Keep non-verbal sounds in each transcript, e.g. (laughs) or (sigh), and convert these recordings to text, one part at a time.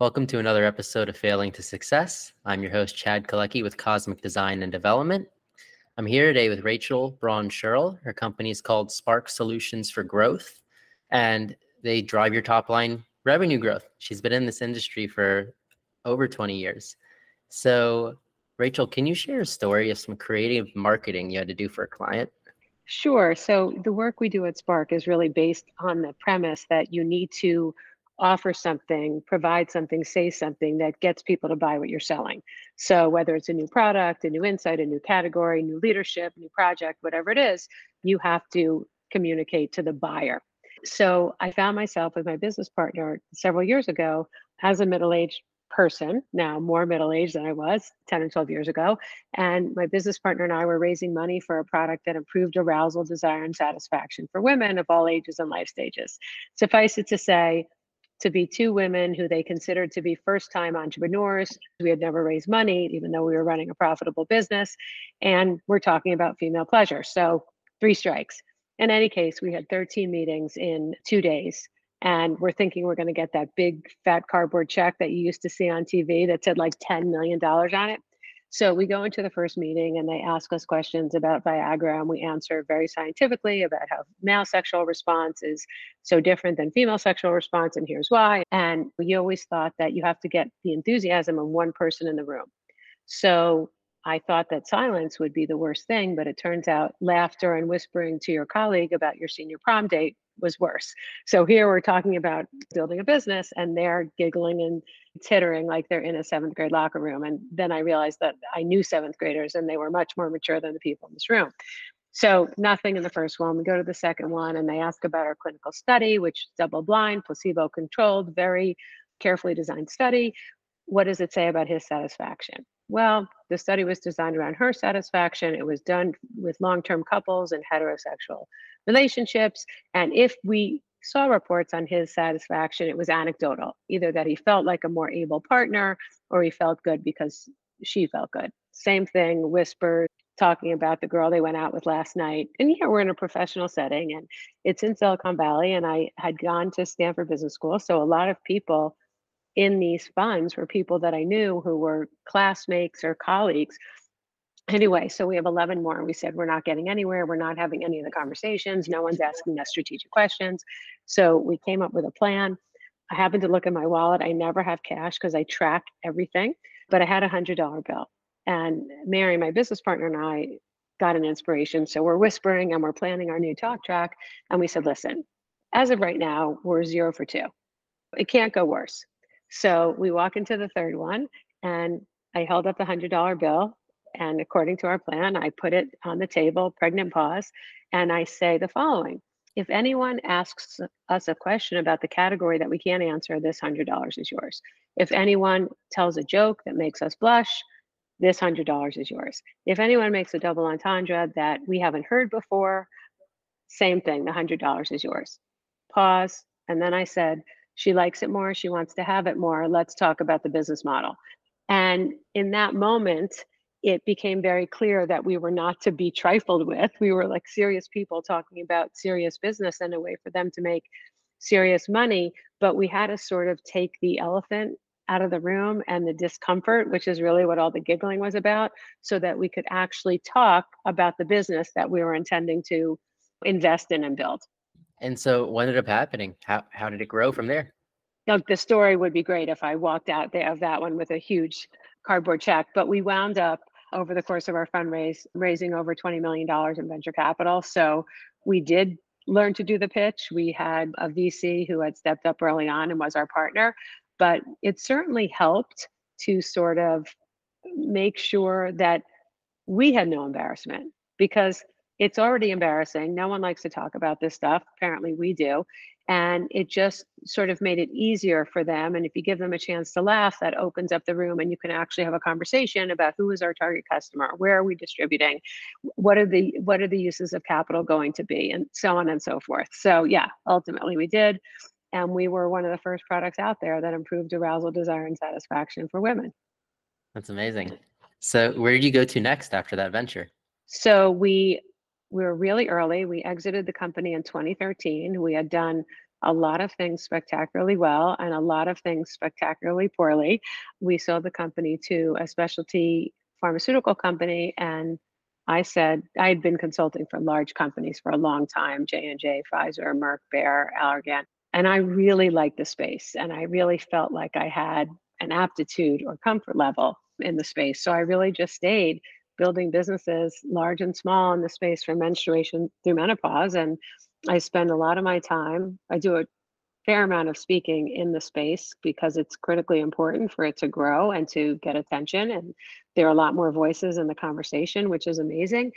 Welcome to another episode of Failing to Success. I'm your host, Chad Kalecki with Cosmic Design and Development. I'm here today with Rachel Braun Scherl. Her company is called Spark Solutions for Growth, and they drive your top line revenue growth. She's been in this industry for over 20 years. So, Rachel, can you share a story of some creative marketing you had to do for a client? Sure. So, the work we do at Spark is really based on the premise that you need to offer something, provide something, say something that gets people to buy what you're selling. So, whether it's a new product, a new insight, a new category, new leadership, new project, whatever it is, you have to communicate to the buyer. So, I found myself with my business partner several years ago as a middle aged person, now more middle aged than I was 10 or 12 years ago. And my business partner and I were raising money for a product that improved arousal, desire, and satisfaction for women of all ages and life stages. Suffice it to say, to be two women who they considered to be first time entrepreneurs. We had never raised money, even though we were running a profitable business. And we're talking about female pleasure. So, three strikes. In any case, we had 13 meetings in two days and we're thinking we're going to get that big fat cardboard check that you used to see on TV that said like $10 million on it. So we go into the first meeting and they ask us questions about Viagra and we answer very scientifically about how male sexual response is so different than female sexual response and here's why. And we always thought that you have to get the enthusiasm of one person in the room. So I thought that silence would be the worst thing, but it turns out laughter and whispering to your colleague about your senior prom date was worse. So here we're talking about building a business and they're giggling and tittering like they're in a seventh grade locker room. And then I realized that I knew seventh graders and they were much more mature than the people in this room. So nothing in the first one. We go to the second one and they ask about our clinical study, which double blind, placebo controlled, very carefully designed study. What does it say about his satisfaction? Well, the study was designed around her satisfaction. It was done with long term couples and heterosexual relationships. And if we saw reports on his satisfaction, it was anecdotal, either that he felt like a more able partner or he felt good because she felt good. Same thing, whisper, talking about the girl they went out with last night. And here we're in a professional setting and it's in Silicon Valley. And I had gone to Stanford Business School. So a lot of people in these funds were people that I knew who were classmates or colleagues anyway, so we have 11 more. We said we're not getting anywhere. We're not having any of the conversations. No one's asking us strategic questions. So we came up with a plan. I happened to look at my wallet. I never have cash because I track everything, but I had a hundred dollar bill. And Mary, my business partner, and I got an inspiration. So we're whispering and we're planning our new talk track. And we said, listen, as of right now, we're zero for two. It can't go worse. So we walk into the third one and I held up the hundred dollar bill and according to our plan, I put it on the table, pregnant pause, and I say the following. If anyone asks us a question about the category that we can't answer, this $100 is yours. If anyone tells a joke that makes us blush, this $100 is yours. If anyone makes a double entendre that we haven't heard before, same thing, the $100 is yours. Pause. And then I said, she likes it more. She wants to have it more. Let's talk about the business model. And in that moment, it became very clear that we were not to be trifled with. We were like serious people talking about serious business and a way for them to make serious money. But we had to sort of take the elephant out of the room and the discomfort, which is really what all the giggling was about, so that we could actually talk about the business that we were intending to invest in and build. And so, what ended up happening? How, how did it grow from there? Look, the story would be great if I walked out there of that one with a huge cardboard check, but we wound up over the course of our fundraise, raising over $20 million in venture capital. So we did learn to do the pitch. We had a VC who had stepped up early on and was our partner, but it certainly helped to sort of make sure that we had no embarrassment because it's already embarrassing. No one likes to talk about this stuff. Apparently, we do and it just sort of made it easier for them and if you give them a chance to laugh that opens up the room and you can actually have a conversation about who is our target customer where are we distributing what are the what are the uses of capital going to be and so on and so forth. So yeah ultimately we did and we were one of the first products out there that improved arousal desire and satisfaction for women. That's amazing. So where did you go to next after that venture? So we we were really early. We exited the company in 2013. We had done a lot of things spectacularly well and a lot of things spectacularly poorly. We sold the company to a specialty pharmaceutical company and I said I had been consulting for large companies for a long time, J&J, Pfizer, Merck, Bayer, Allergan, and I really liked the space and I really felt like I had an aptitude or comfort level in the space. So I really just stayed building businesses large and small in the space from menstruation through menopause and I spend a lot of my time I do a fair amount of speaking in the space because it's critically important for it to grow and to get attention. And there are a lot more voices in the conversation, which is amazing.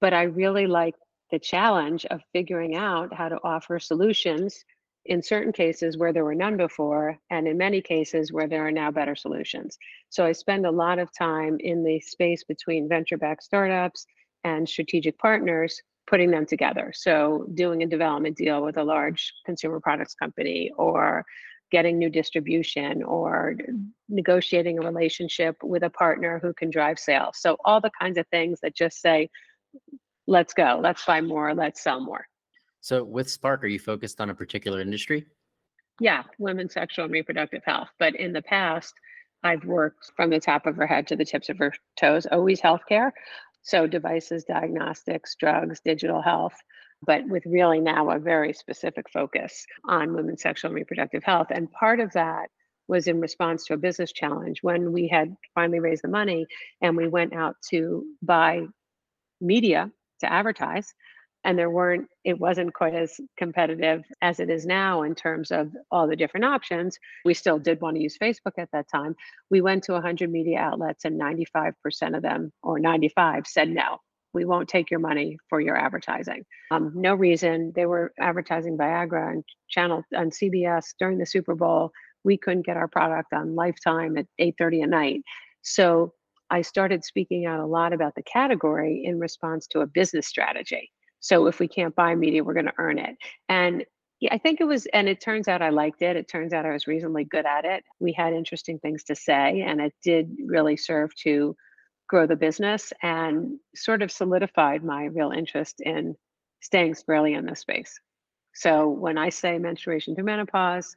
But I really like the challenge of figuring out how to offer solutions in certain cases where there were none before, and in many cases where there are now better solutions. So I spend a lot of time in the space between venture backed startups and strategic partners putting them together. So doing a development deal with a large consumer products company or getting new distribution or negotiating a relationship with a partner who can drive sales. So all the kinds of things that just say, let's go, let's buy more, let's sell more. So with Spark, are you focused on a particular industry? Yeah, women's sexual and reproductive health. But in the past, I've worked from the top of her head to the tips of her toes, always healthcare. So devices, diagnostics, drugs, digital health, but with really now a very specific focus on women's sexual and reproductive health. And part of that was in response to a business challenge when we had finally raised the money and we went out to buy media to advertise and there weren't it wasn't quite as competitive as it is now in terms of all the different options. We still did want to use facebook at that time. We went to 100 media outlets and 95% of them or 95 said no we won't take your money for your advertising. Um, no reason. They were advertising viagra and channel on cbs during the super bowl. We couldn't get our product on lifetime at 8.30 at night. So i started speaking out a lot about the category in response to a business strategy so if we can't buy media, we're going to earn it. And I think it was, and it turns out I liked it. It turns out I was reasonably good at it. We had interesting things to say, and it did really serve to grow the business and sort of solidified my real interest in staying squarely in this space. So when I say menstruation through menopause,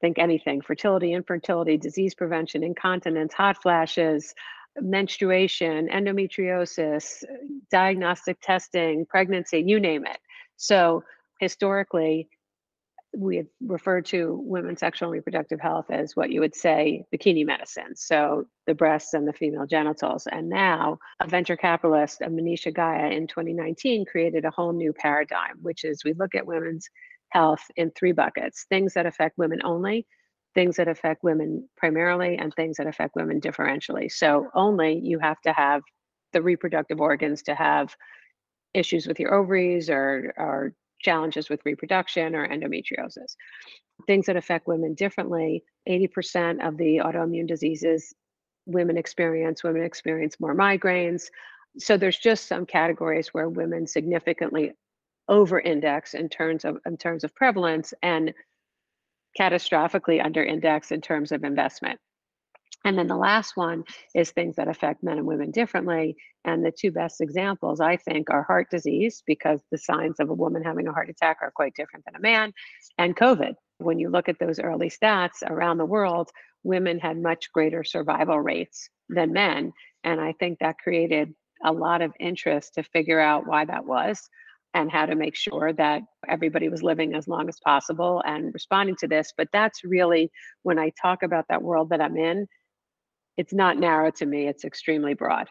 think anything fertility, infertility, disease prevention, incontinence, hot flashes, menstruation, endometriosis, uh, diagnostic testing, pregnancy, you name it. So historically, we have referred to women's sexual and reproductive health as what you would say bikini medicine. So the breasts and the female genitals. And now a venture capitalist, Manisha Gaya in 2019 created a whole new paradigm, which is we look at women's health in three buckets, things that affect women only, things that affect women primarily and things that affect women differentially. So only you have to have the reproductive organs to have issues with your ovaries or, or challenges with reproduction or endometriosis. Things that affect women differently, 80% of the autoimmune diseases women experience, women experience more migraines. So there's just some categories where women significantly over index in terms of in terms of prevalence and catastrophically under index in terms of investment. And then the last one is things that affect men and women differently. And the two best examples, I think, are heart disease, because the signs of a woman having a heart attack are quite different than a man, and COVID. When you look at those early stats around the world, women had much greater survival rates than men. And I think that created a lot of interest to figure out why that was and how to make sure that everybody was living as long as possible and responding to this. But that's really when I talk about that world that I'm in, it's not narrow to me, it's extremely broad.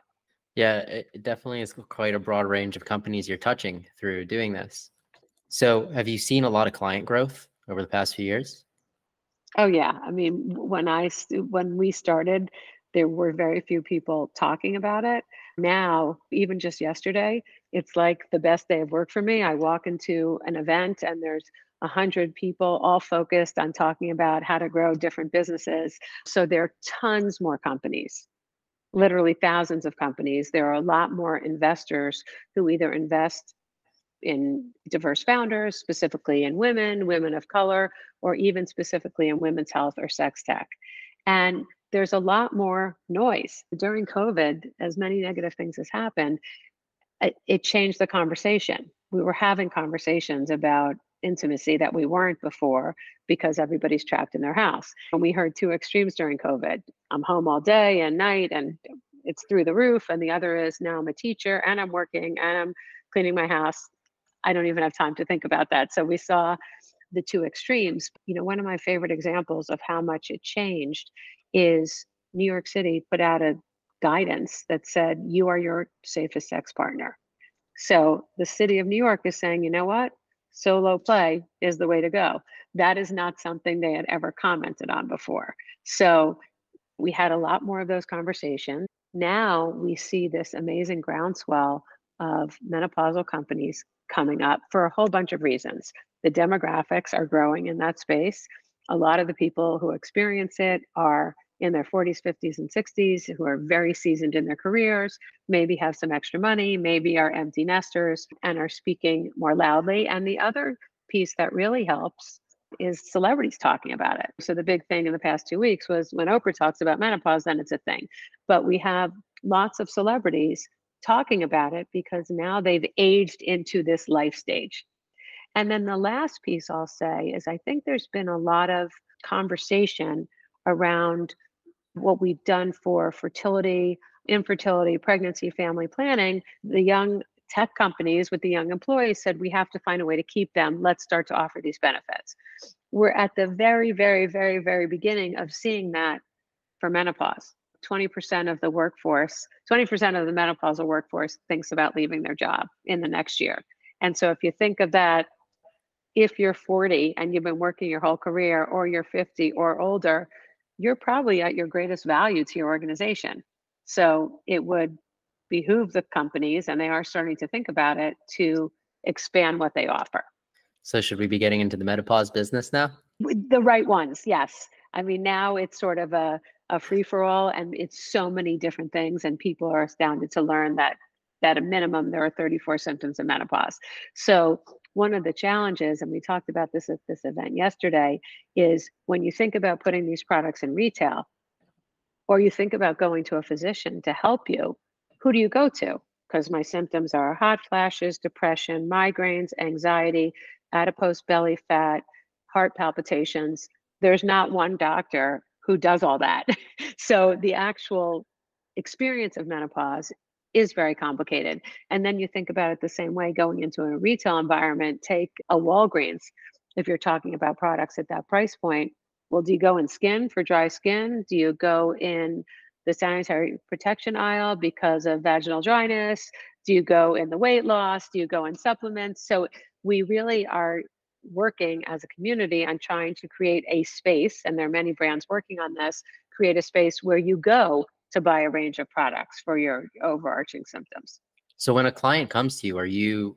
Yeah, it definitely is quite a broad range of companies you're touching through doing this. So, have you seen a lot of client growth over the past few years? Oh yeah, I mean, when I when we started, there were very few people talking about it. Now, even just yesterday, it's like the best day of work for me. I walk into an event and there's a hundred people all focused on talking about how to grow different businesses. So there are tons more companies, literally thousands of companies. There are a lot more investors who either invest in diverse founders, specifically in women, women of color, or even specifically in women's health or sex tech. And there's a lot more noise. During COVID, as many negative things has happened, it, it changed the conversation. We were having conversations about intimacy that we weren't before because everybody's trapped in their house. And we heard two extremes during COVID. I'm home all day and night and it's through the roof. And the other is now I'm a teacher and I'm working and I'm cleaning my house. I don't even have time to think about that. So we saw the two extremes. You know, one of my favorite examples of how much it changed is New York City put out a guidance that said, you are your safest sex partner. So the city of New York is saying, you know what? Solo play is the way to go. That is not something they had ever commented on before. So we had a lot more of those conversations. Now we see this amazing groundswell of menopausal companies coming up for a whole bunch of reasons. The demographics are growing in that space. A lot of the people who experience it are in their 40s, 50s, and 60s who are very seasoned in their careers, maybe have some extra money, maybe are empty nesters and are speaking more loudly. And the other piece that really helps is celebrities talking about it. So the big thing in the past two weeks was when Oprah talks about menopause, then it's a thing. But we have lots of celebrities talking about it because now they've aged into this life stage. And then the last piece I'll say is I think there's been a lot of conversation around what we've done for fertility, infertility, pregnancy, family planning, the young tech companies with the young employees said we have to find a way to keep them. Let's start to offer these benefits. We're at the very, very, very, very beginning of seeing that for menopause. 20% of the workforce, 20% of the menopausal workforce thinks about leaving their job in the next year. And so if you think of that, if you're 40 and you've been working your whole career, or you're 50 or older, you're probably at your greatest value to your organization. So it would behoove the companies, and they are starting to think about it, to expand what they offer. So should we be getting into the menopause business now? The right ones, yes. I mean, now it's sort of a, a free for all, and it's so many different things, and people are astounded to learn that at a minimum there are 34 symptoms of menopause. So one of the challenges, and we talked about this at this event yesterday, is when you think about putting these products in retail, or you think about going to a physician to help you, who do you go to? Because my symptoms are hot flashes, depression, migraines, anxiety, adipose belly fat, heart palpitations. There's not one doctor who does all that. (laughs) so the actual experience of menopause is very complicated. And then you think about it the same way going into a retail environment, take a Walgreens. If you're talking about products at that price point, well, do you go in skin for dry skin? Do you go in the sanitary protection aisle because of vaginal dryness? Do you go in the weight loss? Do you go in supplements? So we really are working as a community on trying to create a space, and there are many brands working on this, create a space where you go to buy a range of products for your overarching symptoms. So when a client comes to you, are you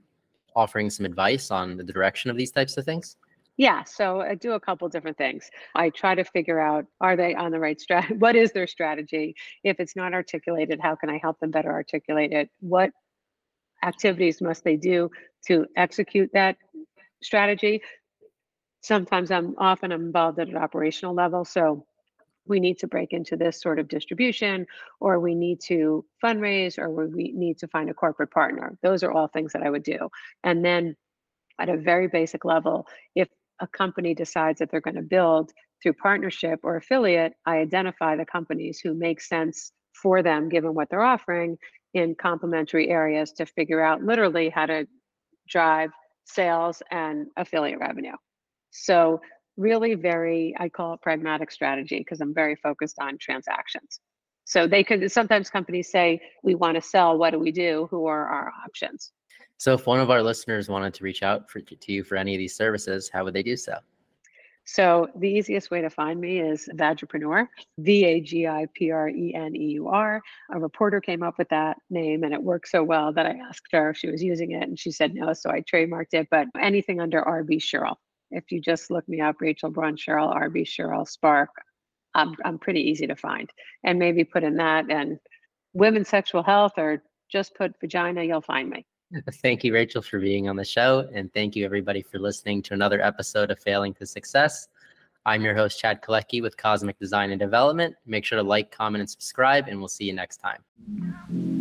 offering some advice on the direction of these types of things? Yeah, so I do a couple different things. I try to figure out are they on the right strategy? (laughs) What is their strategy? If it's not articulated, how can I help them better articulate it? What activities must they do to execute that strategy? Sometimes I'm often I'm involved at an operational level. So we need to break into this sort of distribution, or we need to fundraise, or we need to find a corporate partner. Those are all things that I would do. And then at a very basic level, if a company decides that they're going to build through partnership or affiliate, I identify the companies who make sense for them given what they're offering in complementary areas to figure out literally how to drive sales and affiliate revenue. So really very, I call it pragmatic strategy because I'm very focused on transactions. So they could sometimes companies say, we want to sell, what do we do? Who are our options? So if one of our listeners wanted to reach out for, to you for any of these services, how would they do so? So the easiest way to find me is Vagipreneur, V-A-G-I-P-R-E-N-E-U-R. A reporter came up with that name and it worked so well that I asked her if she was using it and she said no, so I trademarked it, but anything under RB Scherl if you just look me up, Rachel Braun Scherl RB Scherl Spark, I'm, I'm pretty easy to find. And maybe put in that and women's sexual health or just put vagina, you'll find me. (laughs) Thank you, Rachel, for being on the show. And thank you, everybody, for listening to another episode of Failing to Success. I'm your host, Chad Kalecki with Cosmic Design and Development. Make sure to like, comment, and subscribe, and we'll see you next time.